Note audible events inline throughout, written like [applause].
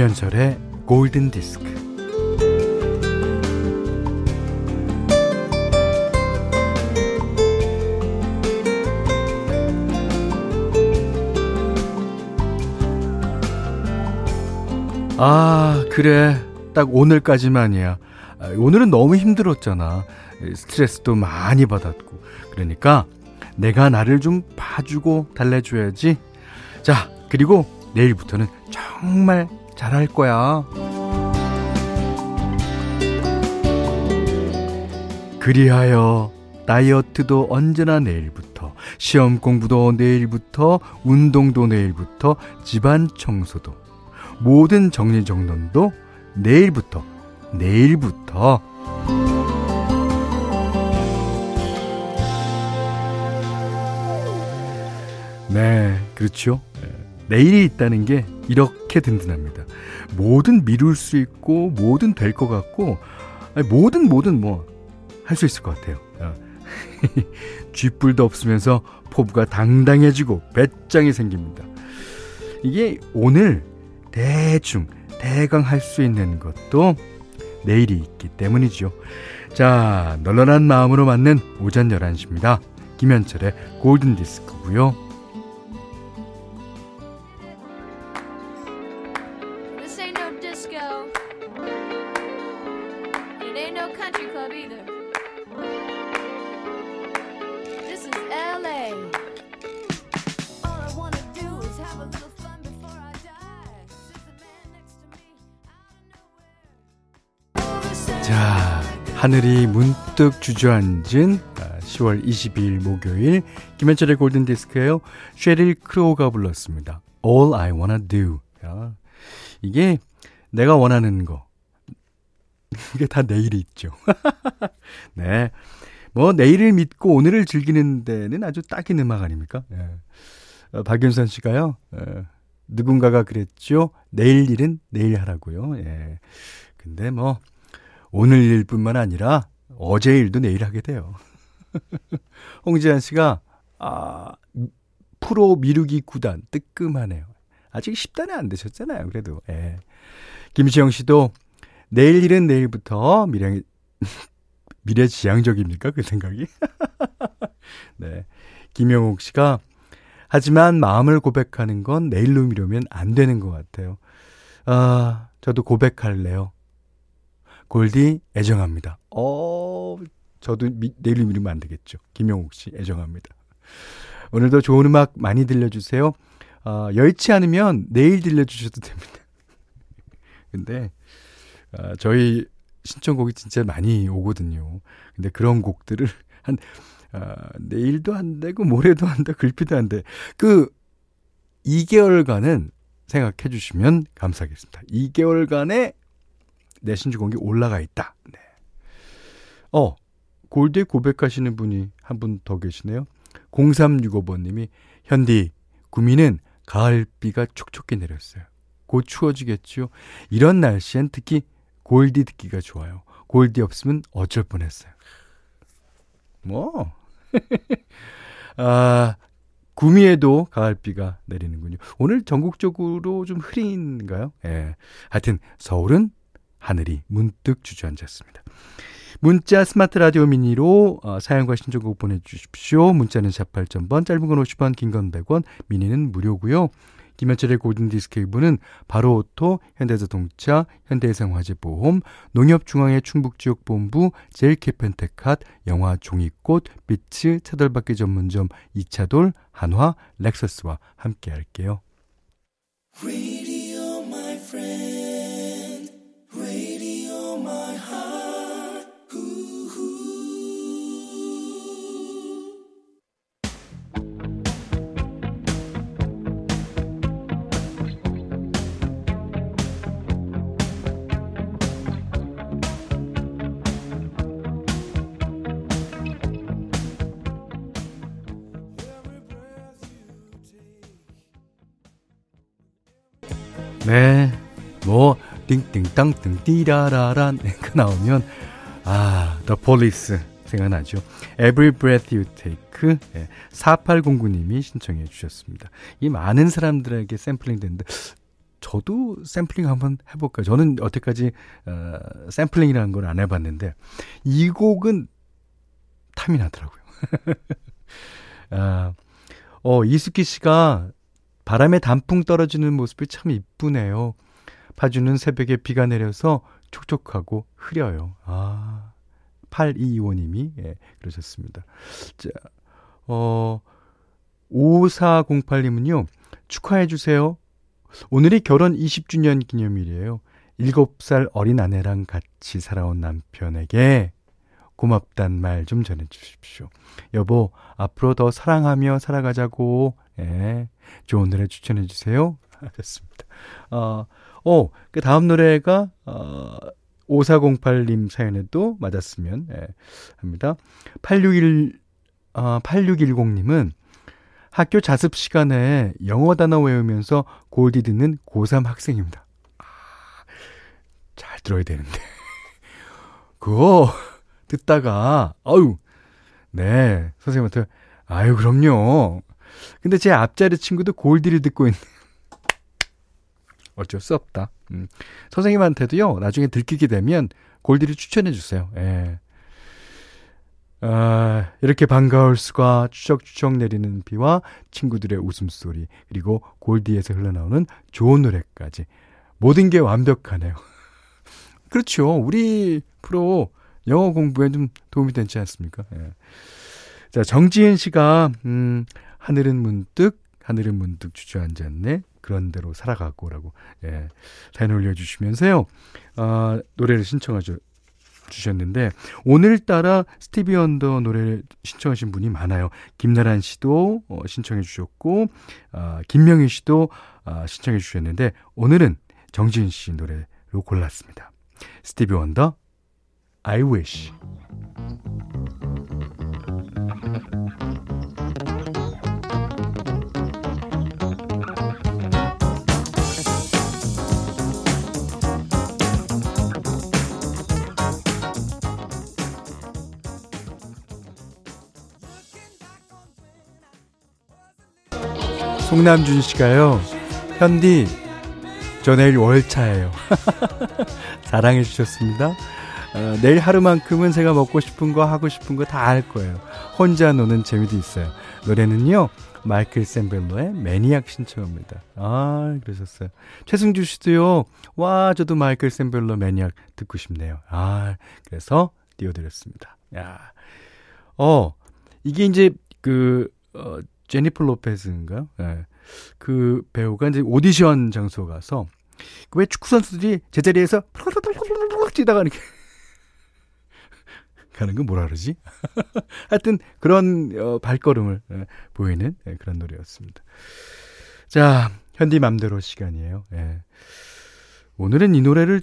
김현철의 골든 디스크. 아, 그래. 딱 오늘까지만이야. 아, 오늘은 너무 힘들었잖아. 스트레스도 많이 받았고. 그러니까 내가 나를 좀 봐주고 달래줘야지. 자, 그리고 내일부터는 정말 잘할 거야. 그리하여 다이어트도 언제나 내일부터, 시험 공부도 내일부터, 운동도 내일부터, 집안 청소도, 모든 정리정돈도 내일부터, 내일부터. 네, 그렇죠. 내일이 있다는 게 이렇게 든든합니다. 뭐든 미룰 수 있고, 뭐든 될 것 같고, 아니, 뭐든 뭐든 뭐, 할 수 있을 것 같아요. 어. [laughs] 쥐뿔도 없으면서 포부가 당당해지고 배짱이 생깁니다. 이게 오늘 대충, 대강 할 수 있는 것도 내일이 있기 때문이죠. 자, 널널한 마음으로 맞는 오전 11시입니다. 김현철의 골든디스크고요. 자, 하늘이 문득 주저앉은 10월 22일 목요일 김현철의 골든 디스크예요. 쉐릴 크로우가 불렀습니다. All I Wanna Do. 야, 이게 내가 원하는 거. 이게 다 내일이 있죠. [laughs] 네. 뭐 내일을 믿고 오늘을 즐기는 데는 아주 딱인 음악 아닙니까? 예. 어, 박윤선 씨가요. 예. 누군가가 그랬죠. 내일 일은 내일 하라고요. 예. 근데 뭐 오늘 일뿐만 아니라 어제 일도 내일 하게 돼요. [laughs] 홍지한 씨가 아 프로 미루기 구단 뜨끔하네요. 아직 10단에 안 되셨잖아요. 그래도. 예. 김시영 씨도 내일 일은 내일부터 미래 [laughs] 미래 지향적입니까? 그 생각이? [laughs] 네. 김영옥 씨가 하지만 마음을 고백하는 건 내일로 미루면 안 되는 것 같아요. 아, 저도 고백할래요. 골디 애정합니다. 어, 저도 미, 내일로 미루면 안 되겠죠. 김영옥 씨 애정합니다. 오늘도 좋은 음악 많이 들려주세요. 어, 여의치 않으면 내일 들려주셔도 됩니다. [laughs] 근데 어, 저희 신청곡이 진짜 많이 오거든요. 근데 그런 곡들을 [laughs] 한 어, 내일도 안 되고 모레도 안 돼, 글피도 안 돼. 그 2개월간은 생각해 주시면 감사하겠습니다. 2개월간의 내 신청곡이 올라가 있다. 네. 어, 골드에 고백하시는 분이 한 분 더 계시네요. 0365번님이 현디 구미는 가을비가 촉촉히 내렸어요. 곧 추워지겠죠. 이런 날씨엔 특히 골디 듣기가 좋아요. 골디 없으면 어쩔 뻔했어요. 뭐, [laughs] 아, 구미에도 가을비가 내리는군요. 오늘 전국적으로 좀 흐린가요? 예. 하여튼 서울은 하늘이 문득 주저앉았습니다. 문자 스마트 라디오 미니로 어, 사연과 신청곡 보내주십시오. 문자는 48,000번, 짧은 건 50원, 긴 건 100원, 미니는 무료고요. 김현철의 고든디스크 1부는 바로오토, 현대자동차, 현대해상화재보험, 농협중앙회 충북지역본부, 제일캐펜테캇, 영화 종이꽃, 비츠, 차돌박기 전문점 이차돌, 한화, 렉서스와 함께 할게요. 네. 뭐, 띵띵땅 띵띠라라란 그 나오면, 아, The Police 생각나죠. Every Breath You Take. 네, 4809님이 신청해 주셨습니다. 이 많은 사람들에게 샘플링 됐는데, 저도 샘플링 한번 해볼까요? 저는 여태까지 어, 샘플링이라는 걸 안 해봤는데 이 곡은 탐이 나더라고요. [laughs] 아, 어, 이수키 씨가 바람에 단풍 떨어지는 모습이 참 이쁘네요. 파주는 새벽에 비가 내려서 촉촉하고 흐려요. 아, 8225님이, 예, 그러셨습니다. 자, 어, 5408님은요, 축하해주세요. 오늘이 결혼 20주년 기념일이에요. 7살 어린 아내랑 같이 살아온 남편에게 고맙단 말 좀 전해주십시오. 여보, 앞으로 더 사랑하며 살아가자고, 예, 좋은 노래 추천해 주세요. 하셨습니다. [laughs] 어, 어, 그 다음 노래가, 어, 5408님 사연에도 맞았으면, 예, 합니다. 861, 어, 8610님은 학교 자습 시간에 영어 단어 외우면서 골디 듣는 고3 학생입니다. 아, 잘 들어야 되는데. [laughs] 그거 듣다가, 아유, 네, 선생님한테, 아유, 그럼요. 근데 제 앞자리 친구도 골디를 듣고 있는. 어쩔 수 없다. 음. 선생님한테도요, 나중에 들키게 되면 골디를 추천해 주세요. 예. 아, 이렇게 반가울 수가 추적추적 내리는 비와 친구들의 웃음소리, 그리고 골디에서 흘러나오는 좋은 노래까지. 모든 게 완벽하네요. [laughs] 그렇죠. 우리 프로 영어 공부에 좀 도움이 되지 않습니까? 예. 자, 정지은 씨가, 음, 하늘은 문득, 하늘은 문득 주저앉았네. 그런 대로 살아가고라고, 예, 사연 올려주시면서요, 어, 노래를 신청하죠. 주셨는데 오늘따라 스티비 언더 노래 신청하신 분이 많아요. 김나란 씨도 어, 신청해 주셨고 어, 김명희 씨도 어, 신청해 주셨는데 오늘은 정지은 씨 노래로 골랐습니다. 스티비 원더 I wish. 송남준 씨가요. 현디, 저 내일 월차예요. [laughs] 사랑해 주셨습니다. 어, 내일 하루만큼은 제가 먹고 싶은 거 하고 싶은 거 다 할 거예요. 혼자 노는 재미도 있어요. 노래는요. 마이클 샌벨로의 매니악 신청합니다. 아, 그러셨어요. 최승주 씨도요. 와, 저도 마이클 샌벨로 매니악 듣고 싶네요. 아, 그래서 띄워드렸습니다. 야, 어, 이게 이제 그 어, 제니퍼 로페즈인가요? 네. 그 배우가 이제 오디션 장소 가서 그왜 축구 선수들이 제자리에서 뛰다가 이렇게 [laughs] 가는 건 뭐라 그러지? [laughs] 하여튼 그런 어, 발걸음을 예, 보이는 예, 그런 노래였습니다. 자, 현디 맘대로 시간이에요. 예. 오늘은 이 노래를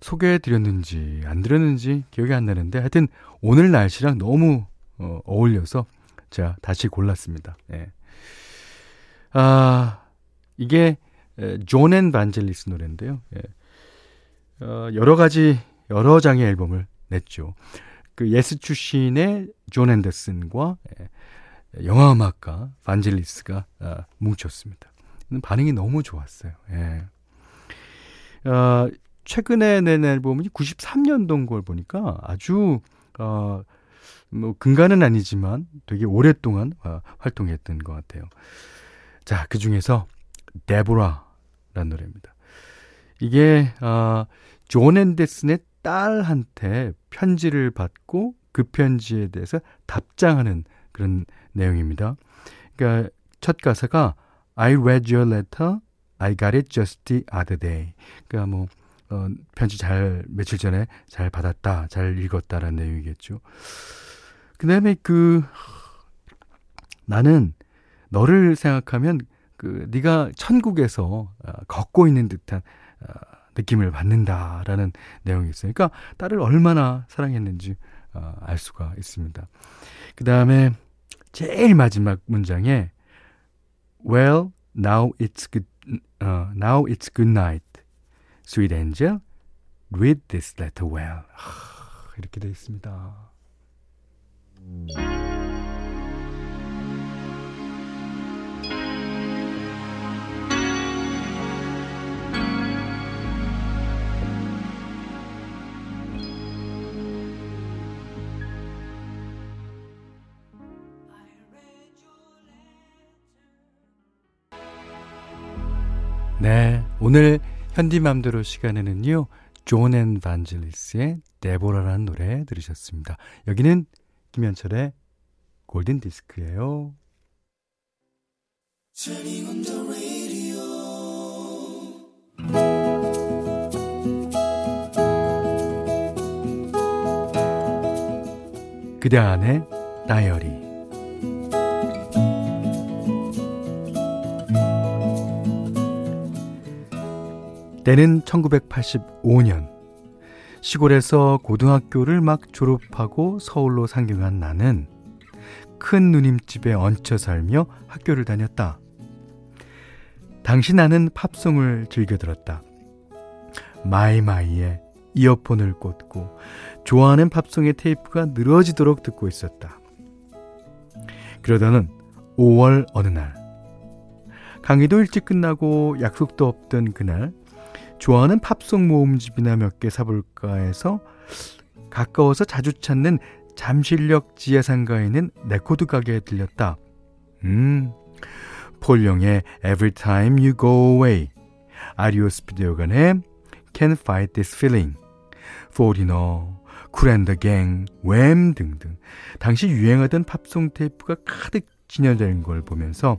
소개해 드렸는지 안 드렸는지 기억이 안 나는데 하여튼 오늘 날씨랑 너무 어, 어울려서 자, 다시 골랐습니다. 예. 아, 이게 Jon and Vangelis 노래인데요. 예. 어, 여러 가지 여러 장의 앨범을 냈죠. 그 Yes 출신의 존 앤더슨과 예, 영화 음악가 반젤리스가 아, 뭉쳤습니다. 반응이 너무 좋았어요. 예. 어, 최근에 낸 앨범이 93년도인 걸 보니까 아주 어, 뭐 근간은 아니지만 되게 오랫동안 어, 활동했던 것 같아요. 자, 그 중에서 Deborah라는 노래입니다. 이게 어, 존 앤더슨의 딸한테 편지를 받고 그 편지에 대해서 답장하는 그런 내용입니다. 그러니까 첫 가사가 I read your letter, I got it just the other day. 그러니까 뭐 어, 편지 잘 며칠 전에 잘 받았다, 잘 읽었다라는 내용이겠죠. 그 다음에 그, 나는 너를 생각하면 그, 네가 천국에서 어, 걷고 있는 듯한 어, 느낌을 받는다라는 내용이 있어요. 그러니까 딸을 얼마나 사랑했는지 어, 알 수가 있습니다. 그 다음에 제일 마지막 문장에 Well, now it's good, uh, now it's good night. Sweet Angel, read this letter well. 이렇게 되어 있습니다. 네, 오늘 현디맘대로 시간에는요, Jon and Vangelis의 Deborah라는 노래 들으셨습니다. 여기는 김현철의 골든 디스크예요. 그대 안의 다이어리 때는 1985년. 시골에서 고등학교를 막 졸업하고 서울로 상경한 나는 큰 누님 집에 얹혀 살며 학교를 다녔다. 당시 나는 팝송을 즐겨 들었다. 마이마이에 이어폰을 꽂고 좋아하는 팝송의 테이프가 늘어지도록 듣고 있었다. 그러다는 5월 어느 날 강의도 일찍 끝나고 약속도 없던 그날 좋아하는 팝송 모음집이나 몇 개 사볼까 해서 가까워서 자주 찾는 잠실역 지하상가에 있는 레코드 가게에 들렸다. 음, Paul Young의 Every Time You Go Away, REO Speedwagon의 Can't Fight This Feeling, Foreigner, Kool and the Gang, Wham 등등 당시 유행하던 팝송 테이프가 가득 진열된 걸 보면서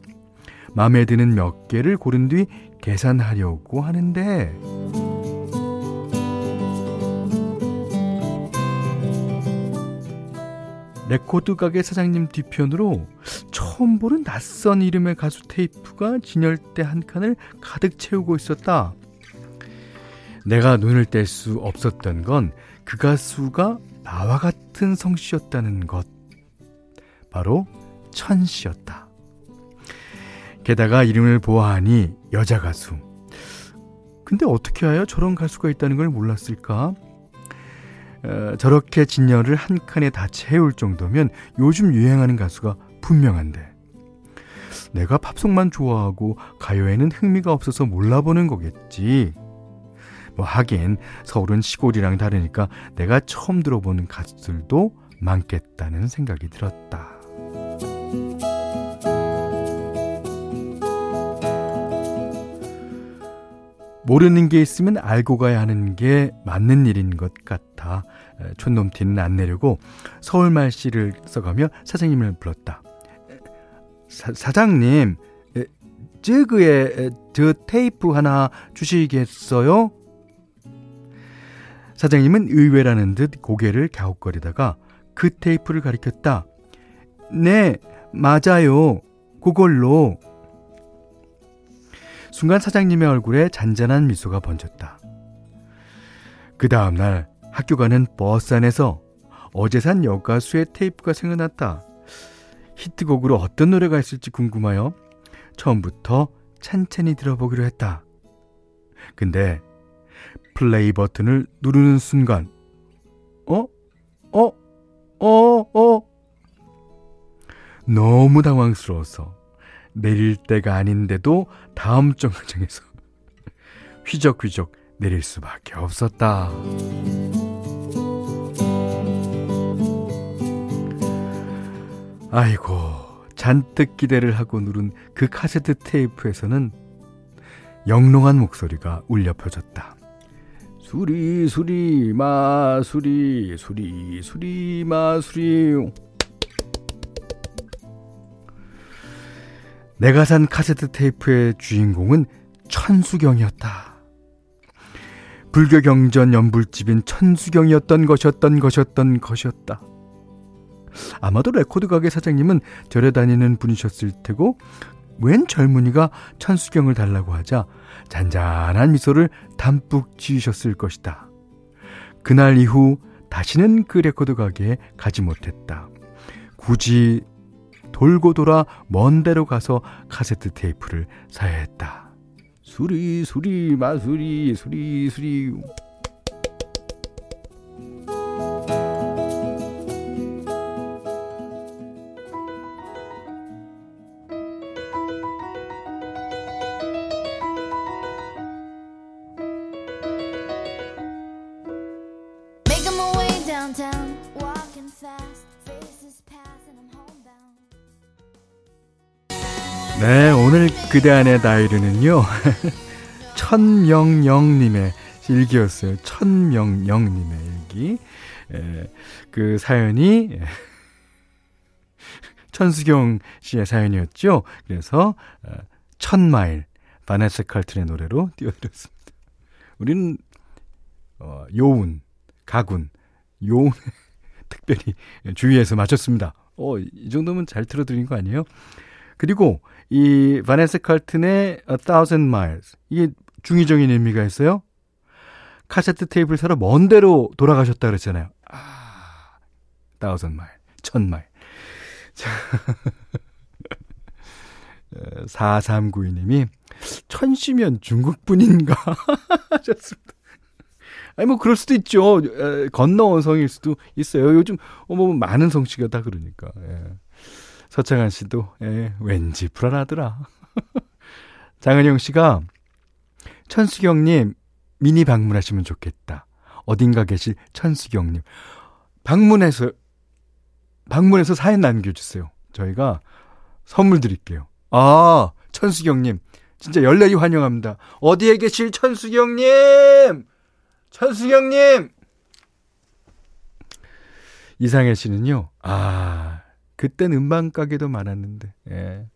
마음에 드는 몇 개를 고른 뒤 계산하려고 하는데 레코드 가게 사장님 뒤편으로 처음 보는 낯선 이름의 가수 테이프가 진열대 한 칸을 가득 채우고 있었다. 내가 눈을 뗄 수 없었던 건 그 가수가 나와 같은 성씨였다는 것. 바로 천씨였다. 게다가 이름을 보아하니 여자 가수. 근데 어떻게 하여 저런 가수가 있다는 걸 몰랐을까? 어, 저렇게 진열을 한 칸에 다 채울 정도면 요즘 유행하는 가수가 분명한데. 내가 팝송만 좋아하고 가요에는 흥미가 없어서 몰라보는 거겠지. 뭐 하긴 서울은 시골이랑 다르니까 내가 처음 들어보는 가수들도 많겠다는 생각이 들었다. 모르는 게 있으면 알고 가야 하는 게 맞는 일인 것 같아 촌놈 티는 안 내려고 서울 말씨를 써가며 사장님을 불렀다. 사, 사장님, 저그에 저 테이프 하나 주시겠어요? 사장님은 의외라는 듯 고개를 갸웃거리다가 그 테이프를 가리켰다. 네, 맞아요. 그걸로. 순간 사장님의 얼굴에 잔잔한 미소가 번졌다. 그 다음날 학교 가는 버스 안에서 어제 산 여가수의 테이프가 생각났다. 히트곡으로 어떤 노래가 있을지 궁금하여 처음부터 찬찬히 들어보기로 했다. 근데 플레이 버튼을 누르는 순간 어? 어? 어? 어? 너무 당황스러워서 내릴 때가 아닌데도 다음 정거장에서 [laughs] 휘적휘적 내릴 수밖에 없었다. 아이고, 잔뜩 기대를 하고 누른 그 카세트 테이프에서는 영롱한 목소리가 울려 퍼졌다. 수리, 수리, 마 수리, 수리, 수리, 마 수리. 내가 산 카세트 테이프의 주인공은 천수경이었다. 불교 경전 연불집인 천수경이었던 것이었던 것이었던 것이었다. 아마도 레코드 가게 사장님은 절에 다니는 분이셨을 테고 웬 젊은이가 천수경을 달라고 하자 잔잔한 미소를 담뿍 지으셨을 것이다. 그날 이후 다시는 그 레코드 가게에 가지 못했다. 굳이 돌고 돌아 먼 데로 가서 카세트 테이프를 사야 했다. 수리 수리 마수리 수리 수리 네, 오늘 그대 안의 나이르는요. [laughs] 천명영님의 일기였어요. 천명영님의 일기. 에, 그 사연이 에, [laughs] 천수경 씨의 사연이었죠. 그래서 어, 천마일 바네스 칼튼의 노래로 띄워드렸습니다. 우리는 어, 요운, 가군, 요운 [laughs] 특별히 주위에서 맞췄습니다. 어, 이 정도면 잘 틀어드린 거 아니에요? 그리고 이 바네스 칼튼의 A Thousand Miles 이게 중의적인 의미가 있어요. 카세트 테이프를 사러 먼 데로 돌아가셨다 그랬잖아요. 아, Thousand Mile, 천 마일. 자, [laughs] 4392님이 천시면 중국분인가 [laughs] 하셨습니다. 아니 뭐 그럴 수도 있죠. 에, 건너온 성일 수도 있어요. 요즘 어뭐 많은 성씨가 다 그러니까. 예. 서창한 씨도 예, 왠지 불안하더라. [laughs] 장은영 씨가 천수경님 미니 방문하시면 좋겠다. 어딘가 계실 천수경님 방문해서 방문해서 사연 남겨주세요. 저희가 선물 드릴게요. 아 천수경님 진짜 열렬히 환영합니다. 어디에 계실 천수경님? 천수경님! 이상해 씨는요, 아, 그땐 음반 가게도 많았는데, 예.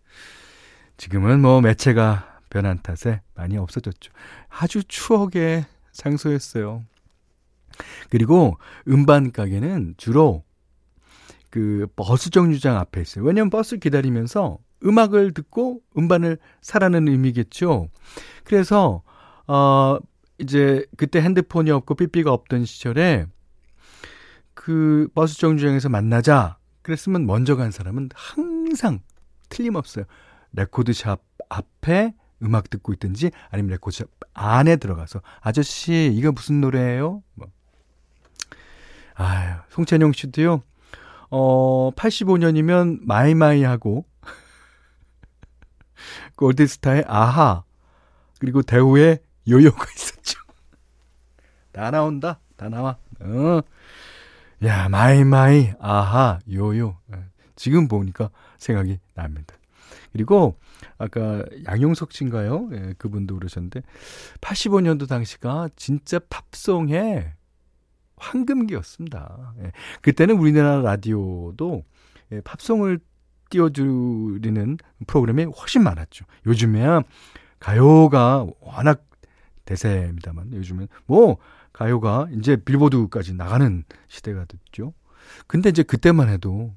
지금은 뭐 매체가 변한 탓에 많이 없어졌죠. 아주 추억의 장소였어요. 그리고 음반 가게는 주로 그 버스 정류장 앞에 있어요. 왜냐면 버스 기다리면서 음악을 듣고 음반을 사라는 의미겠죠. 그래서 어 이제 그때 핸드폰이 없고 삐삐가 없던 시절에 그 버스 정류장에서 만나자 그랬으면 먼저 간 사람은 항상 틀림없어요. 레코드샵 앞에 음악 듣고 있든지 아니면 레코드샵 안에 들어가서 아저씨 이거 무슨 노래예요? 뭐. 아유, 송찬용 씨도요. 어, 85년이면 마이마이하고 [laughs] 골드스타의 아하 그리고 대우의 요요가 있었죠. [laughs] 다 나온다. 다 나와. 어. 야, 마이 마이, 아하, 요요. 예. 지금 보니까 생각이 납니다. 그리고 아까 양용석 씨인가요? 예, 그분도 그러셨는데 85년도 당시가 진짜 팝송의 황금기였습니다. 예, 그때는 우리나라 라디오도 예, 팝송을 띄워주는 프로그램이 훨씬 많았죠. 요즘에야 가요가 워낙 대세입니다만 요즘은 뭐 가요가 이제 빌보드까지 나가는 시대가 됐죠. 근데 이제 그때만 해도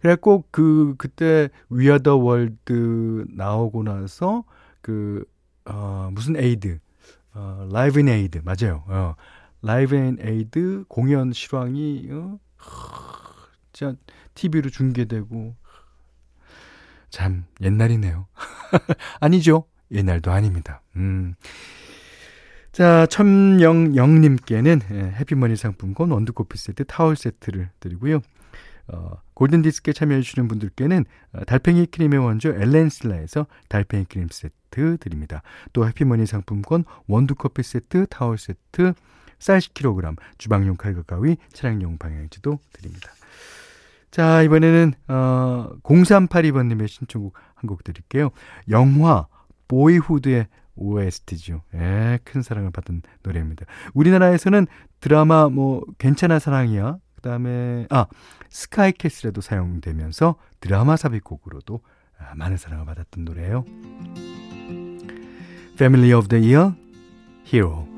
그래갖고 그 그때 위아더 월드 나오고 나서 그 어, 무슨 Aid 어, Live in Aid 맞아요. 어, Live in Aid 공연 실황이 어, 진짜 TV로 중계되고 참 옛날이네요. [laughs] 아니죠. 옛날도 아닙니다. 음. 자, 천영영님께는 예, 해피머니 상품권 원두커피 세트, 타월 세트를 드리고요. 어, 골든디스크에 참여해주시는 분들께는 어, 달팽이 크림의 원조 엘렌슬라에서 달팽이 크림 세트 드립니다. 또 해피머니 상품권 원두커피 세트, 타월 세트, 쌀 10kg, 주방용 칼과 가위, 차량용 방향지도 드립니다. 자, 이번에는, 어, 0382번님의 신청곡 한 곡 드릴게요. 영화, 보이후드의 OST죠. 예, 큰 사랑을 받은 노래입니다. 우리나라에서는 드라마 뭐 괜찮아 사랑이야. 그다음에 아, 스카이캐슬에도 사용되면서 드라마 삽입곡으로도 아, 많은 사랑을 받았던 노래예요. Family of the Year Hero.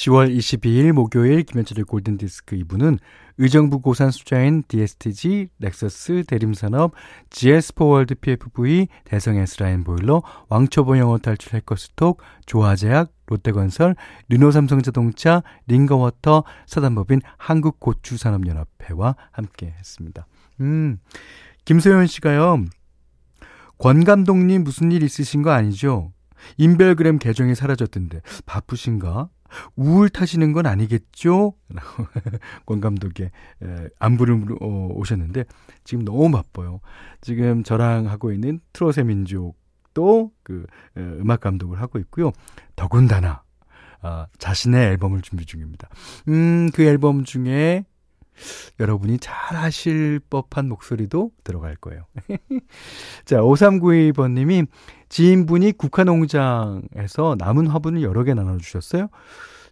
10월 22일 목요일 김현철의 골든디스크 2부는 의정부 고산 수자인 DSTG, 렉서스, 대림산업, GS포월드 PFV, 대성 S라인 보일러, 왕초보 영어 탈출 해커스톡, 조화제약, 롯데건설, 르노삼성자동차, 링거워터, 사단법인 한국고추산업연합회와 함께 했습니다. 음, 김소연 씨가요, 권 감독님 무슨 일 있으신 거 아니죠? 인별그램 계정이 사라졌던데 바쁘신가? 우울 타시는 건 아니겠죠? [laughs] 권 감독의 안부를 어, 오셨는데 지금 너무 바빠요. 지금 저랑 하고 있는 트롯의 민족도 또그 음악 감독을 하고 있고요. 더군다나 어, 자신의 앨범을 준비 중입니다. 음, 그 앨범 중에 여러분이 잘 하실 법한 목소리도 들어갈 거예요. [laughs] 자, 5392번님이 지인분이 국화농장에서 남은 화분을 여러 개 나눠주셨어요.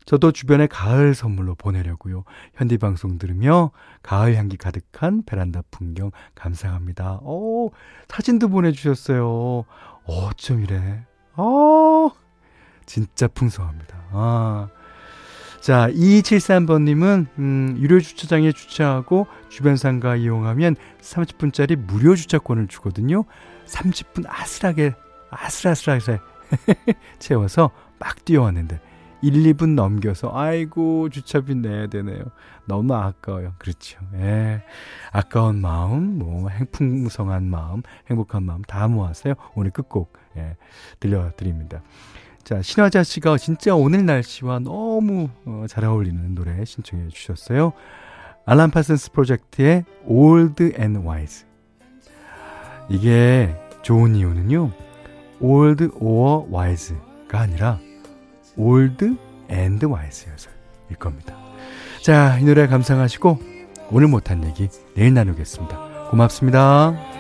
저도 주변에 가을 선물로 보내려고요. 현디 방송 들으며 가을 향기 가득한 베란다 풍경 감상합니다. 오, 사진도 보내주셨어요. 어쩜 이래. 어, 진짜 풍성합니다. 아. 자, 2273번님은, 음, 유료 주차장에 주차하고 주변 상가 이용하면 30분짜리 무료 주차권을 주거든요. 30분 아슬하게, 아슬아슬하게 [laughs] 채워서 막 뛰어왔는데, 1, 2분 넘겨서, 아이고, 주차비 내야 되네요. 너무 아까워요. 그렇죠. 예. 아까운 마음, 뭐, 행풍성한 마음, 행복한 마음 다 모아서요. 오늘 끝곡, 예, 들려드립니다. 자, 신화자 씨가 진짜 오늘 날씨와 너무 어, 잘 어울리는 노래 신청해 주셨어요. 알람 파슨스 프로젝트의 Old and Wise. 이게 좋은 이유는요. Old or Wise가 아니라 Old and Wise여서일 겁니다. 자, 이 노래 감상하시고 오늘 못한 얘기 내일 나누겠습니다. 고맙습니다.